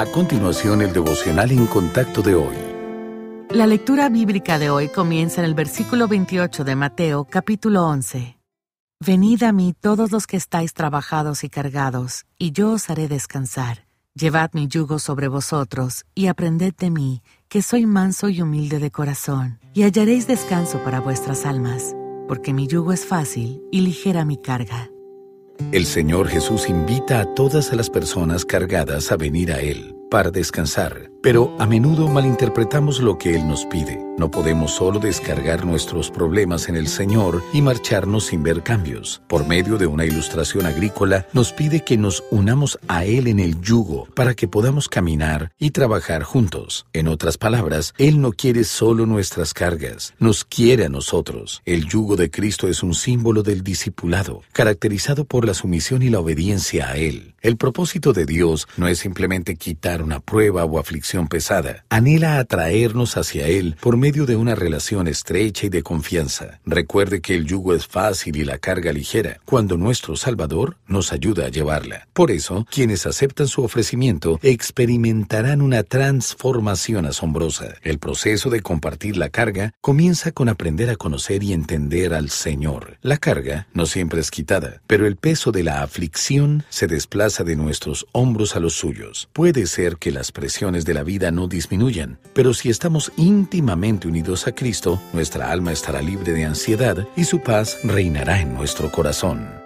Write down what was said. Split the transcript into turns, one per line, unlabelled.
A continuación, el devocional en contacto de hoy.
La lectura bíblica de hoy comienza en el versículo 28 de Mateo, capítulo 11. Venid a mí todos los que estáis trabajados y cargados, y yo os haré descansar. Llevad mi yugo sobre vosotros, y aprended de mí, que soy manso y humilde de corazón, y hallaréis descanso para vuestras almas, porque mi yugo es fácil y ligera mi carga.
El Señor Jesús invita a todas las personas cargadas a venir a Él para descansar, pero a menudo malinterpretamos lo que Él nos pide. No podemos solo descargar nuestros problemas en el Señor y marcharnos sin ver cambios. Por medio de una ilustración agrícola, nos pide que nos unamos a Él en el yugo para que podamos caminar y trabajar juntos. En otras palabras, Él no quiere solo nuestras cargas, nos quiere a nosotros. El yugo de Cristo es un símbolo del discipulado, caracterizado por la sumisión y la obediencia a Él. El propósito de Dios no es simplemente quitar una prueba o aflicción pesada. Anhela atraernos hacia Él por medio de una relación estrecha y de confianza. Recuerde que el yugo es fácil y la carga ligera, cuando nuestro Salvador nos ayuda a llevarla. Por eso, quienes aceptan su ofrecimiento experimentarán una transformación asombrosa. El proceso de compartir la carga comienza con aprender a conocer y entender al Señor. La carga no siempre es quitada, pero el peso de la aflicción se desplaza de nuestros hombros a los suyos. Puede ser que las presiones de la vida no disminuyan, pero si estamos íntimamente unidos a Cristo, nuestra alma estará libre de ansiedad y su paz reinará en nuestro corazón.